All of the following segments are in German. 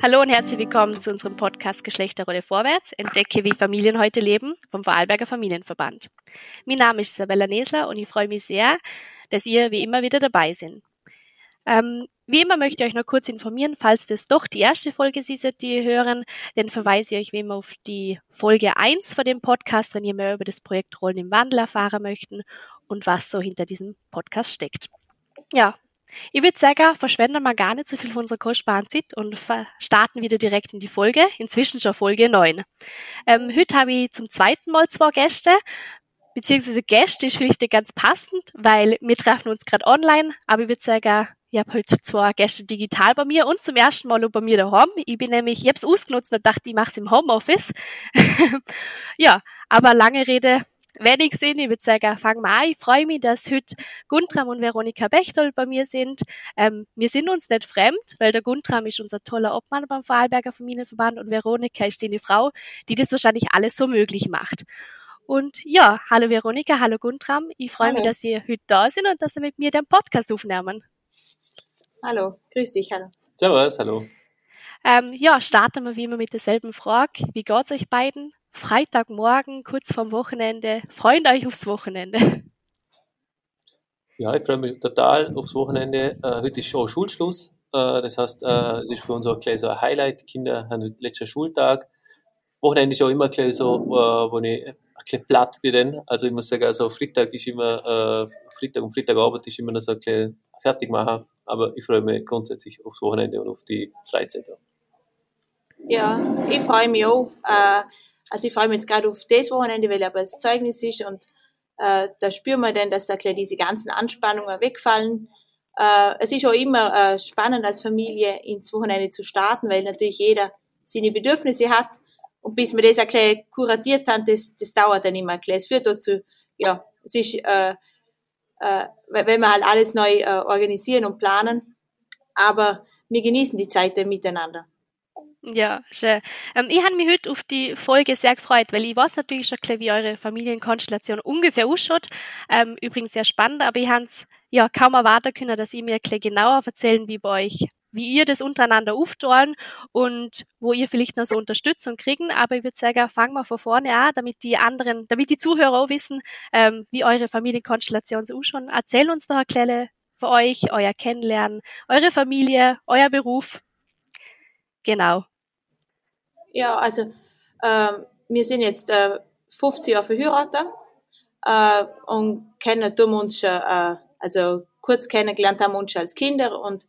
Hallo und herzlich willkommen zu unserem Podcast Geschlechterrolle vorwärts. Entdecke, wie Familien heute leben vom Vorarlberger Familienverband. Mein Name ist Isabella Nesler und ich freue mich sehr, dass ihr wie immer wieder dabei seid. Ähm, wie immer möchte ich euch noch kurz informieren, falls das doch die erste Folge ist, die ihr hören, dann verweise ich euch wie immer auf die Folge 1 von dem Podcast, wenn ihr mehr über das Projekt Rollen im Wandel erfahren möchten und was so hinter diesem Podcast steckt. Ja, ich würde sagen, verschwenden wir gar nicht so viel von unserer kostbaren Zeit und starten wieder direkt in die Folge, inzwischen schon Folge 9. Ähm, heute habe ich zum zweiten Mal zwei Gäste, beziehungsweise Gäste ist vielleicht nicht ganz passend, weil wir treffen uns gerade online, aber ich würde sagen, ich habe heute zwei Gäste digital bei mir und zum ersten Mal auch bei mir daheim. Ich bin nämlich, ich habe es ausgenutzt und dachte, ich mache es im Homeoffice. ja, aber lange Rede, wenig sehen. Ich würde sagen, fangen wir an. Ich freue mich, dass heute Guntram und Veronika Bechtold bei mir sind. Ähm, wir sind uns nicht fremd, weil der Guntram ist unser toller Obmann beim Vorarlberger Familienverband und Veronika ist seine Frau, die das wahrscheinlich alles so möglich macht. Und ja, hallo Veronika, hallo Guntram. Ich freue mich, dass ihr heute da sind und dass ihr mit mir den Podcast aufnehmen. Hallo, grüß dich, hallo. Servus, hallo. Ähm, ja, starten wir wie immer mit derselben Frage. Wie geht's euch beiden? Freitagmorgen, kurz vorm Wochenende. Freut euch aufs Wochenende. Ja, ich freue mich total aufs Wochenende. Äh, heute ist schon Schulschluss. Äh, das heißt, äh, es ist für uns auch gleich so ein Highlight. Die Kinder haben heute letzten Schultag. Wochenende ist auch immer gleich so, äh, wo ich ein bisschen platt bin. Also ich muss sagen, also Freitag ist immer, äh, Freitag und Freitagabend ist immer noch so ein bisschen fertig machen. Aber ich freue mich grundsätzlich aufs Wochenende und auf die Freizeit. Ja, ich freue mich auch. Also ich freue mich jetzt gerade auf das Wochenende, weil aber das Zeugnis ist und äh, da spüren wir dann, dass da gleich diese ganzen Anspannungen wegfallen. Äh, es ist auch immer äh, spannend als Familie ins Wochenende zu starten, weil natürlich jeder seine Bedürfnisse hat und bis wir das ein kuratiert haben, das, das dauert dann immer ein Es führt dazu, ja, es ist, äh, äh, wenn wir halt alles neu äh, organisieren und planen, aber wir genießen die Zeit miteinander. Ja, schön. Ähm, ich habe mich heute auf die Folge sehr gefreut, weil ich weiß natürlich schon wie eure Familienkonstellation ungefähr ausschaut. Ähm, übrigens sehr spannend, aber ich habe es ja kaum erwarten können, dass ihr mir genauer erzählen, wie bei euch, wie ihr das untereinander aufteilen und wo ihr vielleicht noch so Unterstützung kriegen. Aber ich würde sagen, fangen wir von vorne an, damit die anderen, damit die Zuhörer auch wissen, ähm, wie eure Familienkonstellation so ausschaut. Erzähl uns doch ein kleines für euch, euer Kennenlernen, eure Familie, euer Beruf. Genau. Ja, also äh, wir sind jetzt äh, 50 Jahre verheiratet äh, und kennen tun uns schon, äh, also kurz kennengelernt haben wir uns schon als Kinder und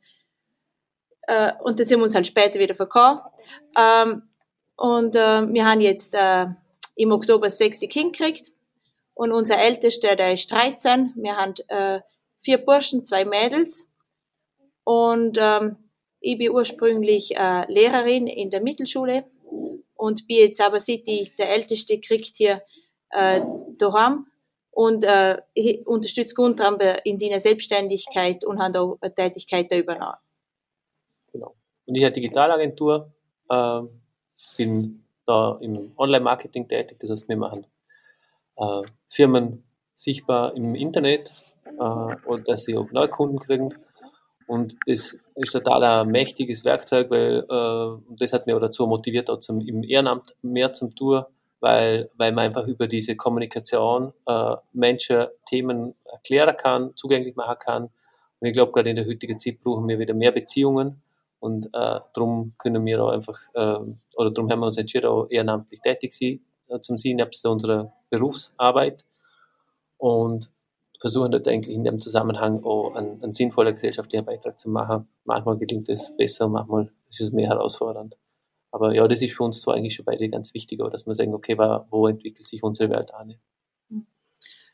äh, und dann sind wir uns halt später wieder verkauft. Ähm, und äh, wir haben jetzt äh, im Oktober sechs Kind gekriegt und unser Ältester, der ist 13. Wir haben äh, vier Burschen, zwei Mädels und ähm, ich bin ursprünglich äh, Lehrerin in der Mittelschule und bin jetzt aber ich der Älteste kriegt hier äh, daheim und äh, unterstütze Guntram in seiner Selbstständigkeit und hat auch eine Tätigkeit da übernommen. Genau. Und ich habe Digitalagentur, äh, bin da im Online-Marketing tätig, das heißt, wir machen äh, Firmen sichtbar im Internet äh, und dass sie auch Neukunden kriegen und das ist total ein mächtiges Werkzeug, weil äh, das hat mich auch dazu motiviert, auch zum, im Ehrenamt mehr zum Tun, weil, weil man einfach über diese Kommunikation äh, Menschen Themen erklären kann, zugänglich machen kann. Und ich glaube, gerade in der heutigen Zeit brauchen wir wieder mehr Beziehungen. Und äh, darum können wir auch einfach, äh, oder darum haben wir uns entschieden, auch ehrenamtlich tätig sein, äh, zum Sinn, nebst unserer Berufsarbeit. Und versuchen dort eigentlich in dem Zusammenhang auch einen, einen sinnvollen gesellschaftlichen Beitrag zu machen. Manchmal gelingt es besser, manchmal ist es mehr herausfordernd. Aber ja, das ist für uns so eigentlich schon beide ganz wichtig, dass wir sagen, okay, wo entwickelt sich unsere Welt an?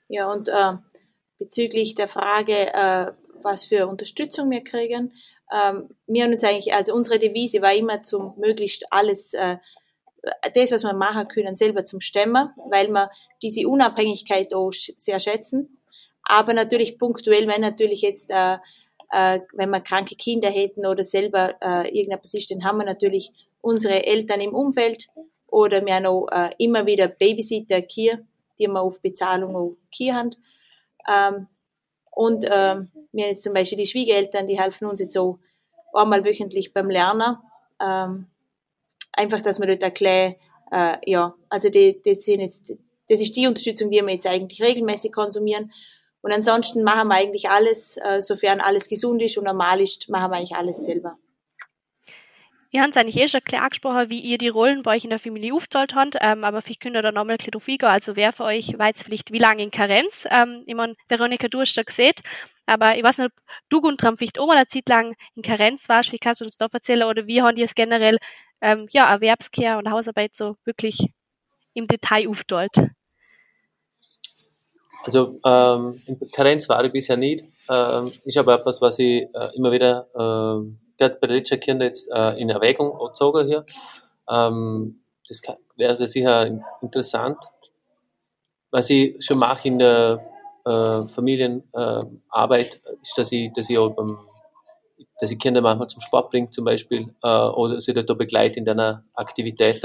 Ja, und äh, bezüglich der Frage, äh, was für Unterstützung wir kriegen, ähm, wir haben uns eigentlich, also unsere Devise war immer zum möglichst alles, äh, das, was wir machen können, selber zum Stemmen, weil wir diese Unabhängigkeit auch sehr schätzen aber natürlich punktuell, wenn natürlich jetzt, äh, äh, wenn wir kranke Kinder hätten oder selber äh, irgendetwas ist, dann haben wir natürlich unsere Eltern im Umfeld oder wir haben auch äh, immer wieder Babysitter hier, die wir auf Bezahlung auch hier haben. Ähm, und ähm, wir haben jetzt zum Beispiel die Schwiegereltern, die helfen uns jetzt so einmal wöchentlich beim Lernen ähm, einfach, dass man dort erklärt, äh, ja, also die, die sind jetzt, das ist die Unterstützung, die wir jetzt eigentlich regelmäßig konsumieren. Und ansonsten machen wir eigentlich alles, äh, sofern alles gesund ist und normal ist, machen wir eigentlich alles selber. Wir haben es eigentlich eh schon klar angesprochen, wie ihr die Rollen bei euch in der Familie aufteilt habt, ähm, aber vielleicht könnt ihr da nochmal ein bisschen Also wer für euch war vielleicht wie lange in Karenz? Ähm, ich meine, Veronika, du hast schon gesehen, aber ich weiß nicht, ob du, Guntram, vielleicht auch mal eine Zeit lang in Karenz warst, wie kannst du uns da erzählen, oder wie haben die es generell, ähm, ja, Erwerbskehr und Hausarbeit so wirklich im Detail aufteilt? Also ähm, Karenz war ich bisher nicht. Ähm, ist aber etwas, was ich äh, immer wieder äh, gerade bei den letzten Kindern jetzt äh, in Erwägung gezogen hier. Ähm, das wäre also sicher interessant. Was ich schon mache in der äh, Familienarbeit, äh, ist, dass ich, dass ich auch beim, dass ich Kinder manchmal zum Sport bringe zum Beispiel äh, oder sie da begleite in einer Aktivität,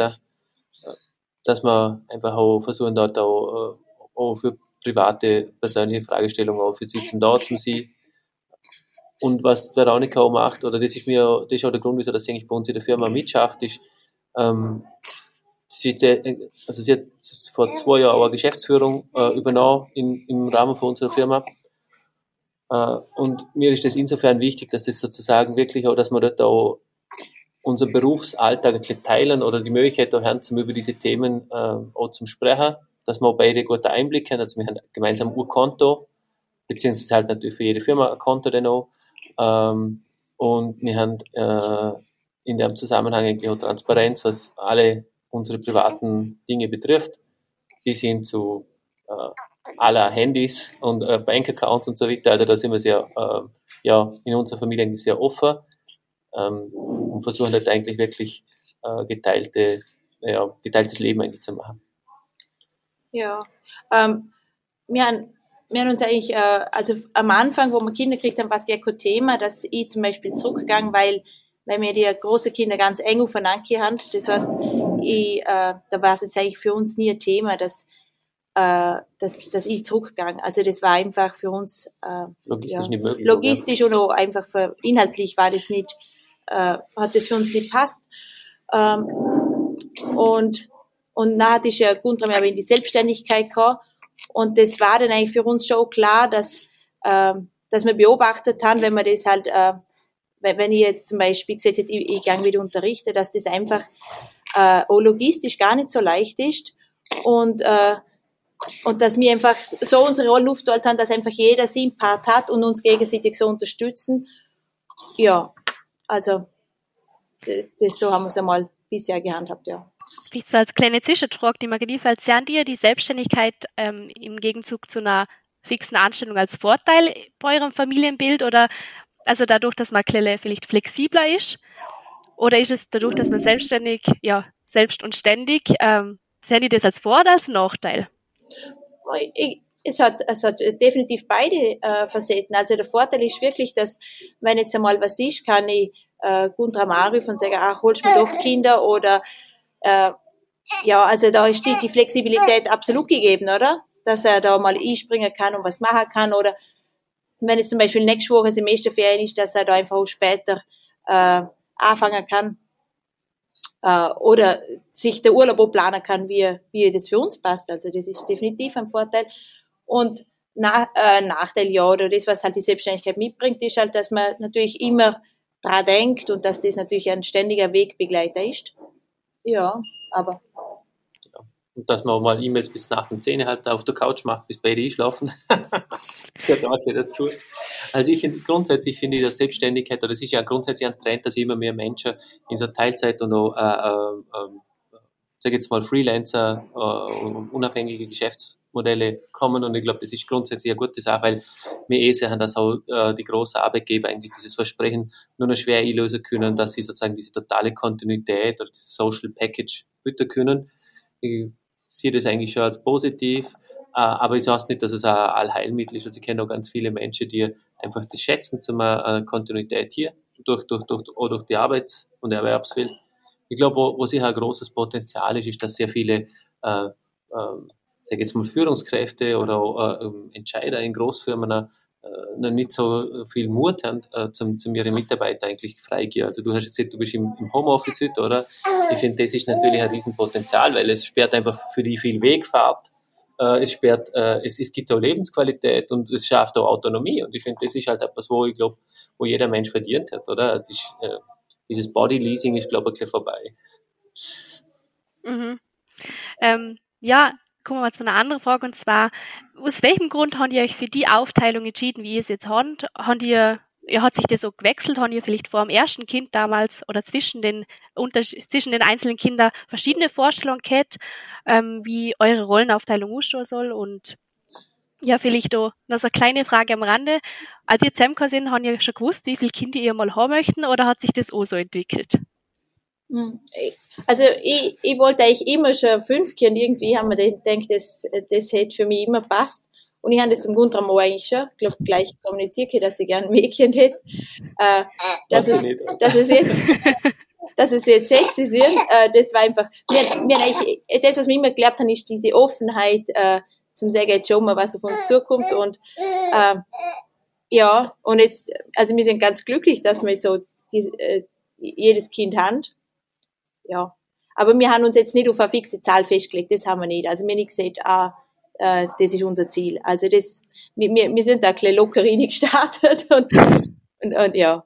dass man einfach auch versuchen dort auch, äh, auch für private, persönliche Fragestellungen für sie zum da zu sein und was Veronika auch macht, oder das ist mir, das ist auch der Grund, wieso das eigentlich bei uns in der Firma mitschafft, ist, ähm, sie, also sie hat vor zwei Jahren auch eine Geschäftsführung äh, übernommen in, im Rahmen von unserer Firma. Äh, und mir ist das insofern wichtig, dass das sozusagen wirklich auch, dass wir dort auch unseren Berufsalltag ein bisschen teilen oder die Möglichkeit auch haben, zum über diese Themen äh, auch zum Sprechen, dass wir beide gute Einblick haben. Also wir haben gemeinsam ein Urkonto, beziehungsweise halt natürlich für jede Firma ein Konto dann auch. Ähm, und wir haben äh, in dem Zusammenhang eigentlich auch Transparenz, was alle unsere privaten Dinge betrifft, bis hin zu äh, aller Handys und äh, Bankaccounts und so weiter. Also da sind wir sehr, äh, ja, in unserer Familie eigentlich sehr offen ähm, und versuchen halt eigentlich wirklich äh, geteilte, ja, geteiltes Leben eigentlich zu machen. Ja, ähm, wir haben wir haben uns eigentlich, äh, also am Anfang, wo wir Kinder gekriegt haben, war es gar kein Thema, dass ich zum Beispiel zurückgegangen, weil, weil wir die großen Kinder ganz eng aufeinander haben. Das heißt, ich, äh, da war es jetzt eigentlich für uns nie ein Thema, dass, äh, dass, dass ich zurückgegangen. Also das war einfach für uns äh, logistisch ja, nicht möglich. Logistisch ja. und auch einfach für, inhaltlich war das nicht, äh, hat das für uns nicht passt. Ähm, und und nachher ist ja Guntram aber in die Selbstständigkeit gekommen und das war dann eigentlich für uns schon klar, dass, äh, dass wir beobachtet haben, wenn man das halt, äh, wenn ich jetzt zum Beispiel gesagt hätte, ich, ich gang wieder unterrichte, dass das einfach äh, auch logistisch gar nicht so leicht ist und äh, und dass wir einfach so unsere Rolle aufteilt haben, dass einfach jeder seinen Part hat und uns gegenseitig so unterstützen. Ja, also das so haben wir es einmal bisher gehandhabt, ja. Vielleicht so als kleine Zwischenfrage, die mir gefällt, sehen dir die Selbstständigkeit ähm, im Gegenzug zu einer fixen Anstellung als Vorteil bei eurem Familienbild oder also dadurch, dass man vielleicht flexibler ist? Oder ist es dadurch, dass man selbstständig, ja, selbst und ständig, ähm, sehen die das als Vor- oder als Nachteil? Ich, es hat, es hat definitiv beide äh, Facetten. Also der Vorteil ist wirklich, dass wenn jetzt einmal was ist, kann ich äh, Gundram anrufen und sagen, ach, holst mir doch Kinder oder äh, ja, also da ist die, die Flexibilität absolut gegeben, oder? Dass er da mal einspringen kann und was machen kann oder wenn es zum Beispiel nächste Woche Semesterferien ist, dass er da einfach auch später äh, anfangen kann äh, oder sich der Urlaub auch planen kann, wie, wie das für uns passt. Also das ist definitiv ein Vorteil. Und nach, äh, Nachteil, ja, oder das, was halt die Selbstständigkeit mitbringt, ist halt, dass man natürlich immer dran denkt und dass das natürlich ein ständiger Wegbegleiter ist. Ja, aber. Ja. Und dass man auch mal E-Mails bis nach dem 10 halt auf der Couch macht, bis beide einschlafen. Gehört auch dazu. Also ich grundsätzlich finde ich, dass Selbstständigkeit, oder das ist ja grundsätzlich ein Trend, dass immer mehr Menschen in so Teilzeit und auch, äh, äh, äh, sag jetzt mal Freelancer äh, und unabhängige Geschäftsmodelle kommen und ich glaube, das ist grundsätzlich eine gute Sache, weil wir eh sehen, dass auch äh, die großen Arbeitgeber eigentlich dieses Versprechen nur noch schwer einlösen können, dass sie sozusagen diese totale Kontinuität oder dieses Social Package bieten können. Ich sehe das eigentlich schon als positiv, äh, aber ich sage nicht, dass es ein Allheilmittel ist. Also ich kenne auch ganz viele Menschen, die einfach das schätzen zum äh, Kontinuität hier durch, durch, durch, durch die Arbeits- und Erwerbswelt. Ich glaube, wo, wo sicher ein großes Potenzial ist, ist, dass sehr viele äh, äh, sage jetzt mal Führungskräfte oder äh, Entscheider in Großfirmen noch nicht so viel Mut haben, äh, zum, zum ihre Mitarbeiter eigentlich freigeben. Also du hast jetzt gesagt, du bist im, im Homeoffice heute, oder? Ich finde, das ist natürlich ein Riesenpotenzial, weil es sperrt einfach für die viel Wegfahrt, äh, es sperrt, äh, es, es gibt auch Lebensqualität und es schafft auch Autonomie. Und ich finde, das ist halt etwas, wo ich glaube, wo jeder Mensch verdient hat, oder? Also ist, äh, dieses Bodyleasing ist, glaube ich, vorbei. Mhm. Ähm, ja, kommen wir mal zu einer anderen Frage und zwar, aus welchem Grund habt ihr euch für die Aufteilung entschieden, wie ihr es jetzt habt? Habt ihr, ihr hat sich das so gewechselt? Habt ihr vielleicht vor dem ersten Kind damals oder zwischen den, unter, zwischen den einzelnen Kindern verschiedene Vorstellungen gehabt, ähm, wie eure Rollenaufteilung ausschauen soll? Und ja, vielleicht auch noch so eine kleine Frage am Rande. Als ihr zusammengekommen sind, habt ihr schon gewusst, wie viele Kinder ihr mal haben möchten oder hat sich das auch so entwickelt? Hm. Also ich, ich wollte eigentlich immer schon fünf Kinder. Irgendwie haben wir gedacht, das, das hätte für mich immer passt. Und ich habe das im Grunde genommen eigentlich schon, glaube gleich kommuniziert, dass ich gerne ein Mädchen hätte. Äh, dass, es, dass es jetzt, dass es jetzt sexy sind, äh, das war einfach, mir, mir eigentlich, das, was wir immer geglaubt haben, ist diese Offenheit, äh, zum sagen, jetzt schauen wir, was auf uns zukommt und, äh, ja, und jetzt, also wir sind ganz glücklich, dass wir jetzt so die, äh, jedes Kind haben ja. Aber wir haben uns jetzt nicht auf eine fixe Zahl festgelegt, das haben wir nicht. Also wir haben nicht gesagt, ah, äh, das ist unser Ziel. Also das, wir, wir sind da ein bisschen locker gestartet und, und, und ja.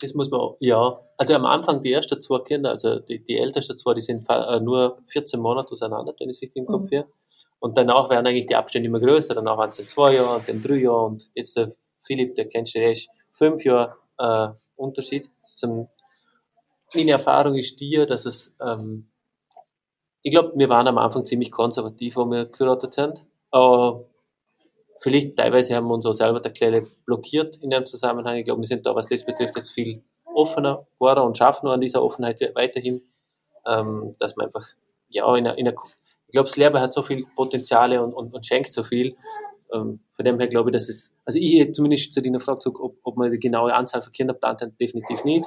Das muss man, auch, ja. Also am Anfang die ersten zwei Kinder, also die, die ältesten zwei, die sind äh, nur 14 Monate auseinander, wenn ich es richtig im Kopf mhm. habe. Und danach werden eigentlich die Abstände immer größer. Danach waren es zwei Jahre und dann drei Jahre und jetzt der Philipp, der kleinste, der ist fünf Jahre äh, Unterschied zum meine Erfahrung ist die, dass es, ähm, ich glaube, wir waren am Anfang ziemlich konservativ, wo wir geheiratet haben. Aber vielleicht teilweise haben wir uns auch selber der Kleine blockiert in dem Zusammenhang. Ich glaube, wir sind da, was das betrifft, jetzt viel offener geworden und schaffen nur an dieser Offenheit weiterhin, ähm, dass man einfach, ja, in einer, in ich glaube, das Lehrer hat so viel Potenziale und, und, und schenkt so viel. Ähm, von dem her glaube ich, dass es, also ich zumindest zu deiner Frage, ob, ob man die genaue Anzahl von Kindern plant definitiv nicht.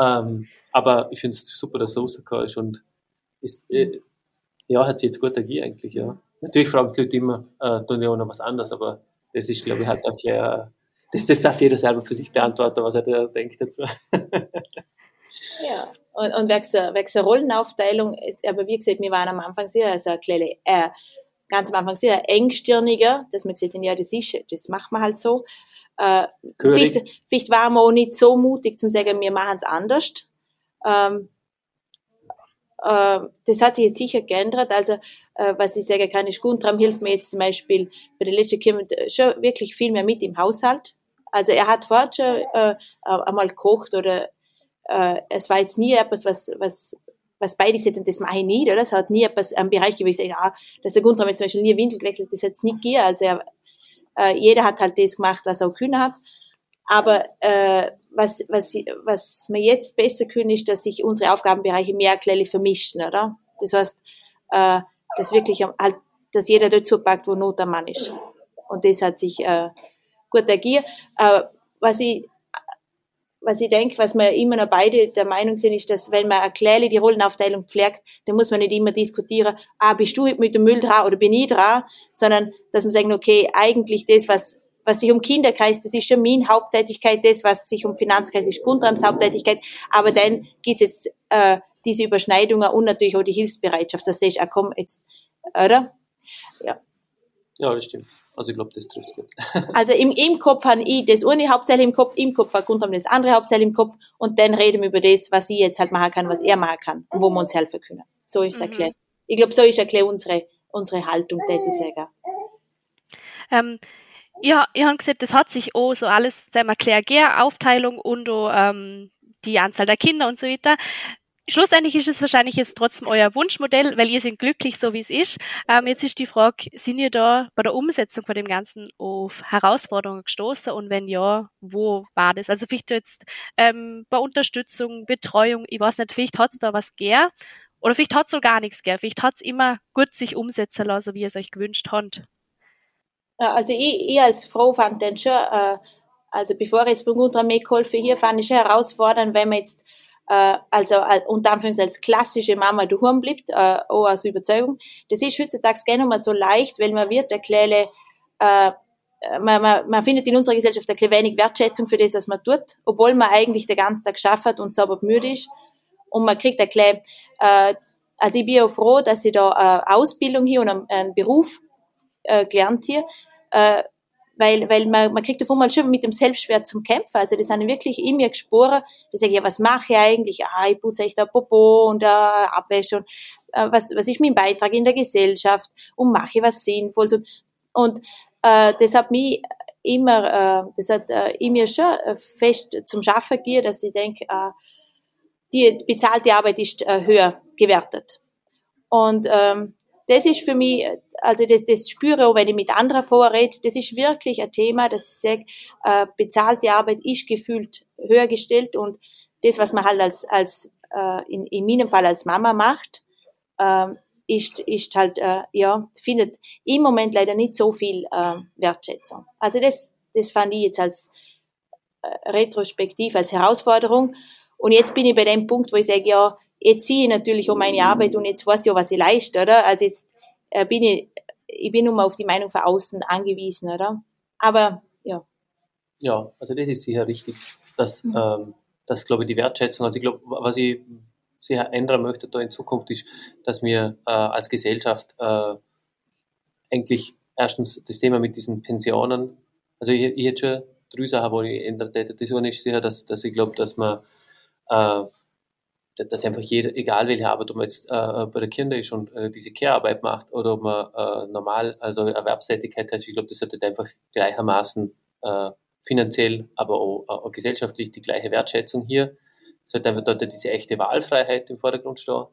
Ähm, aber ich finde es super, dass es rausgekommen ist und ist, äh, ja, hat sich jetzt gut ergeben eigentlich, ja. Natürlich fragen die Leute immer, äh, tun die auch noch was anderes, aber das ist, glaube ich, halt auch ja, das, das darf jeder selber für sich beantworten, was er da denkt dazu. ja, und, und wegen, wegen Rollenaufteilung, aber wie gesagt, wir waren am Anfang sehr, also ein kleine, äh, ganz am Anfang sehr engstirniger, dass man gesagt hat, ja, das ist, das macht man halt so. Äh, vielleicht, vielleicht waren wir auch nicht so mutig zu sagen, wir machen es anders. Ähm, äh, das hat sich jetzt sicher geändert. Also, äh, was ich sagen kann, ist, Guntram hilft mir jetzt zum Beispiel bei der letzten Kirche schon wirklich viel mehr mit im Haushalt. Also er hat vorher schon äh, einmal gekocht oder äh, es war jetzt nie etwas, was, was, was beide gesagt haben, das mache ich nicht, oder? Es hat nie etwas am Bereich gewesen, ja, dass der Guntram jetzt zum Beispiel nie Windel gewechselt, das hat es nie gegeben. Also er, äh, jeder hat halt das gemacht, was er auch können hat. Aber äh, was, was, was wir jetzt besser können, ist, dass sich unsere Aufgabenbereiche mehr gleich vermischen, oder? Das heißt, äh, dass wirklich halt, dass jeder dazu packt, wo Not am Mann ist. Und das hat sich äh, gut ergeben. Äh, was ich was ich denke, was wir immer noch beide der Meinung sind, ist, dass wenn man erklärt die Rollenaufteilung pflegt, dann muss man nicht immer diskutieren, ah, bist du mit dem Müll dran oder bin ich dran, sondern dass man sagen, okay, eigentlich das, was was sich um Kinder kreist, das ist schon meine Haupttätigkeit, das, was sich um Finanz kreist, ist Grundrams Haupttätigkeit, aber dann gibt's jetzt äh, diese Überschneidungen und natürlich auch die Hilfsbereitschaft, das sehe ich, ah, komm, jetzt, oder? Ja. Ja, das stimmt. Also ich glaube, das trifft gut. also im, im Kopf habe ich das eine hauptsächlich im Kopf, im Kopf hat Guntram das andere hauptsächlich im Kopf und dann reden wir über das, was ich jetzt halt machen kann, was er machen kann und wo wir uns helfen können. So ist es mhm. erklärt. Ich glaube, so ist erklärt unsere, unsere Haltung, täte ich sagen. Ähm, ja, ihr habt gesagt, das hat sich auch so alles, sagen wir, klar, Aufteilung und auch, ähm, die Anzahl der Kinder und so weiter schlussendlich ist es wahrscheinlich jetzt trotzdem euer Wunschmodell, weil ihr seid glücklich, so wie es ist. Ähm, jetzt ist die Frage, sind ihr da bei der Umsetzung von dem Ganzen auf Herausforderungen gestoßen und wenn ja, wo war das? Also vielleicht jetzt ähm, bei Unterstützung, Betreuung, ich weiß nicht, vielleicht hat es da was gern oder vielleicht hat es so gar nichts gern, vielleicht hat es immer gut sich umsetzen lassen, wie ihr es euch gewünscht habt. Also ich, ich als Frau fand den schon, äh, also bevor ich jetzt beim Guntram mitgeholfen hier, fand ich schon herausfordernd, wenn man jetzt äh, also äh, unter Anführungszeichen als klassische Mama daheim bleibt, äh, auch aus Überzeugung. Das ist heutzutage gerne mal so leicht, weil man wird der Kleine äh, man, man, man findet in unserer Gesellschaft ein bisschen wenig Wertschätzung für das, was man tut, obwohl man eigentlich den ganzen Tag schafft und sauber müde ist. Und man kriegt ein bisschen, äh, also ich bin auch froh, dass ich da äh, Ausbildung hier und einen, einen Beruf äh, gelernt hier, äh, weil, weil man, man kriegt auf einmal schon mit dem Selbstwert zum Kämpfen. Also das sind wirklich in mir gespürt. Da sage ich, ja, was mache ich eigentlich? Ah, ich putze echt ein Popo und äh, Abwäsche und äh, was, was ist mein Beitrag in der Gesellschaft und mache ich was Sinnvolles. Und, und äh, das hat mich immer, äh, das hat äh, in mir schon fest zum Schaffen gegeben, dass ich denke, äh, die bezahlte Arbeit ist äh, höher gewertet. Und ähm, das ist für mich, also das, das spüre auch, wenn ich mit anderen vorrede, das ist wirklich ein Thema, dass ich sage, äh, bezahlte Arbeit ist gefühlt höher gestellt und das, was man halt als, als äh, in, in meinem Fall als Mama macht, äh, ist, ist halt, äh, ja, findet im Moment leider nicht so viel äh, Wertschätzung. Also das, das fand ich jetzt als äh, retrospektiv, als Herausforderung. Und jetzt bin ich bei dem Punkt, wo ich sage, ja, jetzt sehe ich natürlich um meine Arbeit und jetzt weiß ich auch, was ich leiste, oder? Also jetzt bin ich, ich bin nur mal auf die Meinung von außen angewiesen, oder? Aber, ja. Ja, also das ist sicher richtig, dass, mhm. ähm, dass glaube ich, die Wertschätzung, also ich glaube, was ich sehr ändern möchte da in Zukunft ist, dass wir äh, als Gesellschaft äh, eigentlich erstens das Thema mit diesen Pensionen, also ich, ich hätte schon drei Sachen, wo ich ändern hätte. Das eine ist sicher, dass, dass ich glaube, dass man äh, dass einfach jeder, egal welche Arbeit, ob man jetzt äh, bei den Kindern ist und äh, diese Care-Arbeit macht oder ob man äh, normal, also Erwerbstätigkeit hat, ich glaube, das hat halt einfach gleichermaßen äh, finanziell, aber auch, auch gesellschaftlich die gleiche Wertschätzung hier. Es hat einfach dort diese echte Wahlfreiheit im Vordergrund stehen.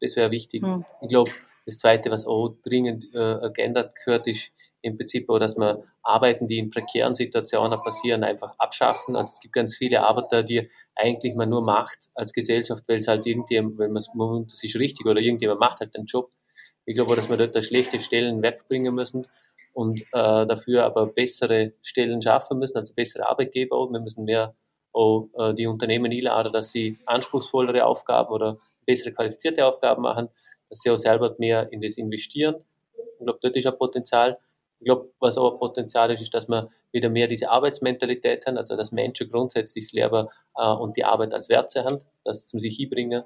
Das wäre wichtig. Mhm. Ich glaube, das Zweite, was auch dringend äh, geändert gehört, ist im Prinzip auch, dass man Arbeiten, die in prekären Situationen passieren, einfach abschaffen. Also es gibt ganz viele Arbeiter, die eigentlich man nur macht als Gesellschaft, weil es halt irgendjemand, weil man, das ist richtig oder irgendjemand macht halt den Job. Ich glaube, dass wir dort da schlechte Stellen wegbringen müssen und äh, dafür aber bessere Stellen schaffen müssen, also bessere Arbeitgeber. Und wir müssen mehr auch äh, die Unternehmen einladen, dass sie anspruchsvollere Aufgaben oder bessere qualifizierte Aufgaben machen, dass sie auch selber mehr in das investieren. Ich glaube, dort ist ein Potenzial. Ich glaube, was ein Potenzial ist, ist, dass wir wieder mehr diese Arbeitsmentalität haben, also dass Menschen grundsätzlich das Leben äh, und die Arbeit als Wert haben, das zum sich hinbringen.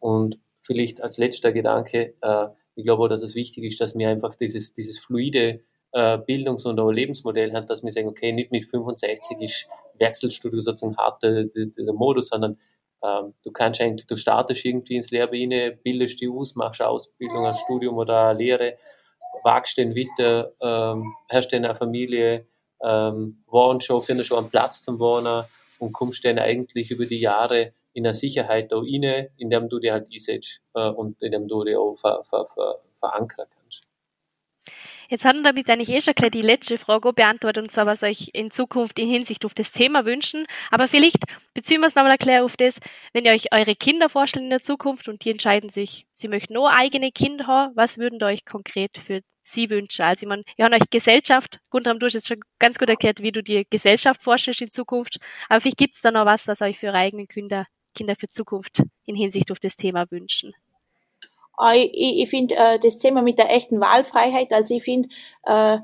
Und vielleicht als letzter Gedanke, äh, ich glaube auch, dass es wichtig ist, dass wir einfach dieses, dieses fluide äh, Bildungs- und Lebensmodell haben, dass wir sagen, okay, nicht mit 65 ist Wechselstudium sozusagen hart der, der, der Modus, sondern ähm, du kannst eigentlich, du startest irgendwie ins rein, bildest dich aus, machst eine Ausbildung, ein Studium oder eine Lehre, wagst den weiter, ähm, hast dann eine Familie, ähm, wohnst schon, findest schon einen Platz zum Wohnen und kommst dann eigentlich über die Jahre in eine Sicherheit da rein, in dem du dir halt einsetzt äh, und in dem du dich auch ver, ver, ver, verankern kannst. Jetzt haben wir damit eigentlich eh schon gleich die letzte Frage beantwortet, und zwar, was euch in Zukunft in Hinsicht auf das Thema wünschen. Aber vielleicht beziehen wir es nochmal erklären auf das, wenn ihr euch eure Kinder vorstellt in der Zukunft und die entscheiden sich, sie möchten nur eigene Kinder haben, was würden ihr euch konkret für sie wünschen? Also, ich meine, ihr habt euch Gesellschaft, Guntram, du hast jetzt schon ganz gut erklärt, wie du dir Gesellschaft vorstellst in Zukunft. Aber vielleicht gibt es da noch was, was euch für eure eigenen Kinder, Kinder für Zukunft in Hinsicht auf das Thema wünschen. Ah, ich, ich finde äh, das Thema mit der echten Wahlfreiheit, also ich finde, äh,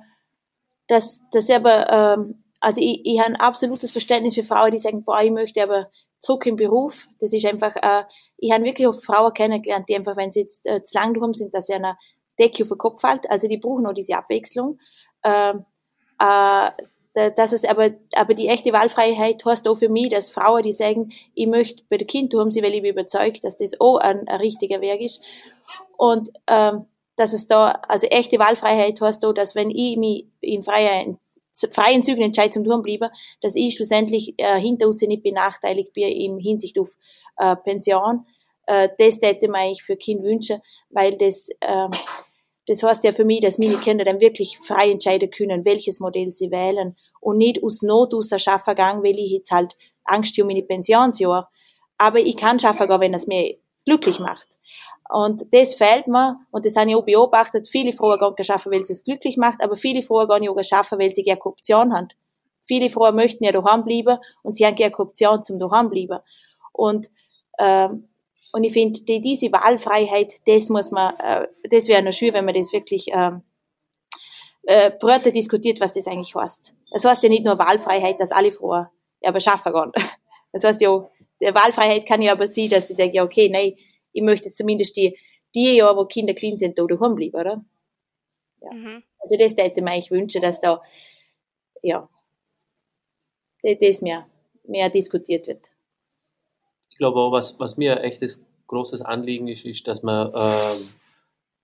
dass das aber, äh, also ich, ich habe ein absolutes Verständnis für Frauen, die sagen, boah, ich möchte aber zurück im Beruf. Das ist einfach, äh, ich habe wirklich auch Frauen kennengelernt, die einfach, wenn sie jetzt äh, zu lang drum sind, dass sie eine Decke auf den Kopf fällt. Also die brauchen auch diese Abwechslung. Äh, äh, dass es aber, aber die echte Wahlfreiheit heißt auch für mich, dass Frauen, die sagen, ich möchte bei der Kind haben sie, weil ich bin überzeugt, dass das auch ein, ein richtiger Weg ist. Und ähm, dass es da, also echte Wahlfreiheit heißt auch, dass wenn ich mich in freien, freien Zügen entscheide zum Tun bleiben, dass ich schlussendlich äh, hinter uns nicht benachteiligt bin im Hinsicht auf äh, Pension. Äh, das hätte man eigentlich für Kind wünschen, weil das, äh, das heißt ja für mich, dass meine Kinder dann wirklich frei entscheiden können, welches Modell sie wählen und nicht aus Not aus der Schaffen gehen, weil ich jetzt halt Angst um meine Pensionsjahr. Aber ich kann schaffen wenn es mir glücklich macht. Und das fehlt mir, und das habe ich auch beobachtet, viele Frauen gehen schaffen, weil sie es glücklich macht, aber viele Frauen gehen ja schaffen, weil sie gerne Korruption haben. Viele Frauen möchten ja daheim bleiben und sie haben gerne Korruption zum daheim bleiben. Und, ähm, und ich finde, die, diese Wahlfreiheit, das muss man, äh, das wäre noch schön, wenn man das wirklich ähm, äh, breiter diskutiert, was das eigentlich heißt. Das heißt ja nicht nur Wahlfreiheit, dass alle Frauen aber schaffen gehen. Das heißt ja, der Wahlfreiheit kann ja aber sein, dass ich sage, ja, okay, nein, ich möchte zumindest die, die Jahre, wo Kinder clean sind, da daheim bleiben, oder? Ja. Mhm. Also das hätte ich mir eigentlich wünschen, dass da, ja, das, das mehr, mehr diskutiert wird. Ich glaube auch, was, was mir echt das großes Anliegen ist, ist, dass man ähm,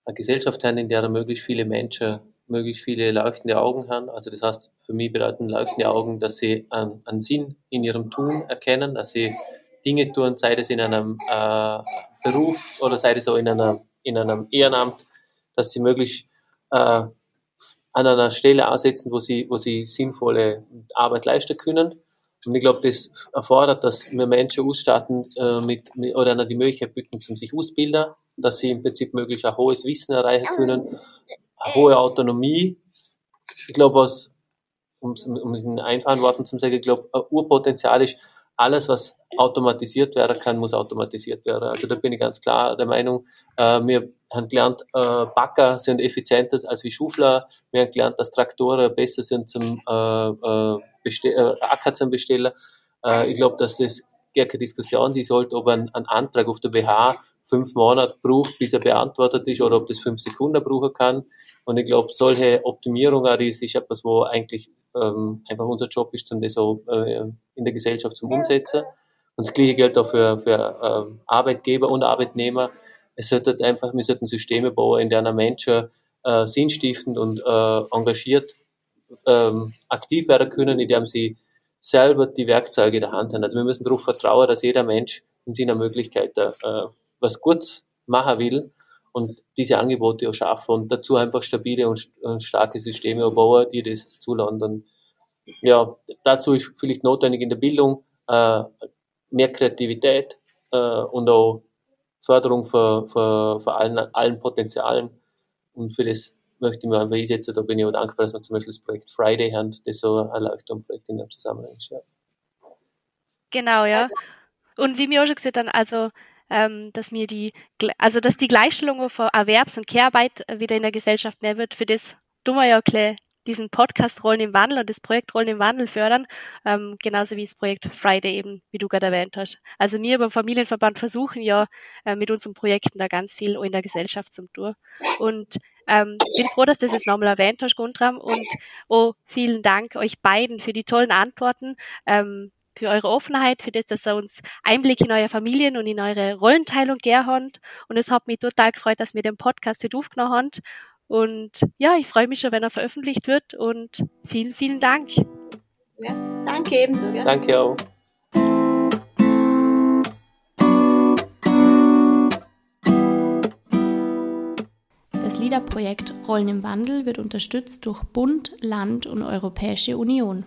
eine Gesellschaft haben, in der möglichst viele Menschen möglichst viele leuchtende Augen haben. Also das heißt, für mich bedeuten leuchtende Augen, dass sie einen, einen Sinn in ihrem Tun erkennen, dass sie Dinge tun, sei das in einem äh, Beruf oder sei das auch in, einer, in einem Ehrenamt, dass sie möglichst äh, an einer Stelle aussetzen, wo sie, wo sie sinnvolle Arbeit leisten können. Und ich glaube, das erfordert, dass wir Menschen ausstatten äh, mit, mit, oder die Möglichkeit bieten, zum sich ausbilden, dass sie im Prinzip möglichst ein hohes Wissen erreichen können, eine hohe Autonomie. Ich glaube, was, um, um es in einfachen Worten zu sagen, ich glaube, ein Urpotenzial ist, alles, was automatisiert werden kann, muss automatisiert werden. Also da bin ich ganz klar der Meinung, äh, wir haben gelernt, äh, Backer sind effizienter als wie Schufler. Wir haben gelernt, dass Traktoren besser sind zum äh, äh Acker zum Bestellen. Ich glaube, dass das gar keine Diskussion sein sollte, ob ein, ein Antrag auf der BH fünf Monate braucht, bis er beantwortet ist, oder ob das fünf Sekunden brauchen kann. Und ich glaube, solche Optimierungen, das ist etwas, wo eigentlich ähm, einfach unser Job ist, um das auch äh, in der Gesellschaft zum Umsetzen. Und das Gleiche gilt auch für, für ähm, Arbeitgeber und Arbeitnehmer. Es sollte einfach, wir sollten Systeme bauen, in denen Menschen äh, sinnstiftend und äh, engagiert ähm, aktiv werden können, indem sie selber die Werkzeuge in der Hand haben. Also wir müssen darauf vertrauen, dass jeder Mensch in seiner Möglichkeit äh, was Gutes machen will und diese Angebote auch schaffen und dazu einfach stabile und starke Systeme bauen, die das zulassen. Ja, dazu ist vielleicht notwendig in der Bildung äh, mehr Kreativität äh, und auch Förderung für, für, für allen, allen Potenzialen. Und für das möchte ich mir einfach einsetzen. Da bin ich auch dankbar, dass wir zum Beispiel das Projekt Friday haben, das so ein Leuchtturmprojekt in dem Zusammenhang ist. Ja. Genau, ja. Und wie mir auch schon gesagt haben, also ähm, dass mir die, also dass die Gleichstellung von Erwerbs- und Kehrarbeit wieder in der Gesellschaft mehr wird, für das tun wir ja auch diesen Podcast Rollen im Wandel und das Projekt Rollen im Wandel fördern, ähm, genauso wie das Projekt Friday eben, wie du gerade erwähnt hast. Also wir beim Familienverband versuchen ja äh, mit unseren Projekten da ganz viel in der Gesellschaft zum tun. Und ähm, bin froh, dass du das jetzt nochmal erwähnt hast, Guntram. Und oh, vielen Dank euch beiden für die tollen Antworten. Ähm, für eure Offenheit, für das, dass ihr uns Einblick in eure Familien und in eure Rollenteilung gegeben habt. Und es hat mich total gefreut, dass wir den Podcast heute aufgenommen haben. Und ja, ich freue mich schon, wenn er veröffentlicht wird. Und vielen, vielen Dank. Ja, danke ebenso. Ja. Danke auch. Das LIDA-Projekt Rollen im Wandel wird unterstützt durch Bund, Land und Europäische Union.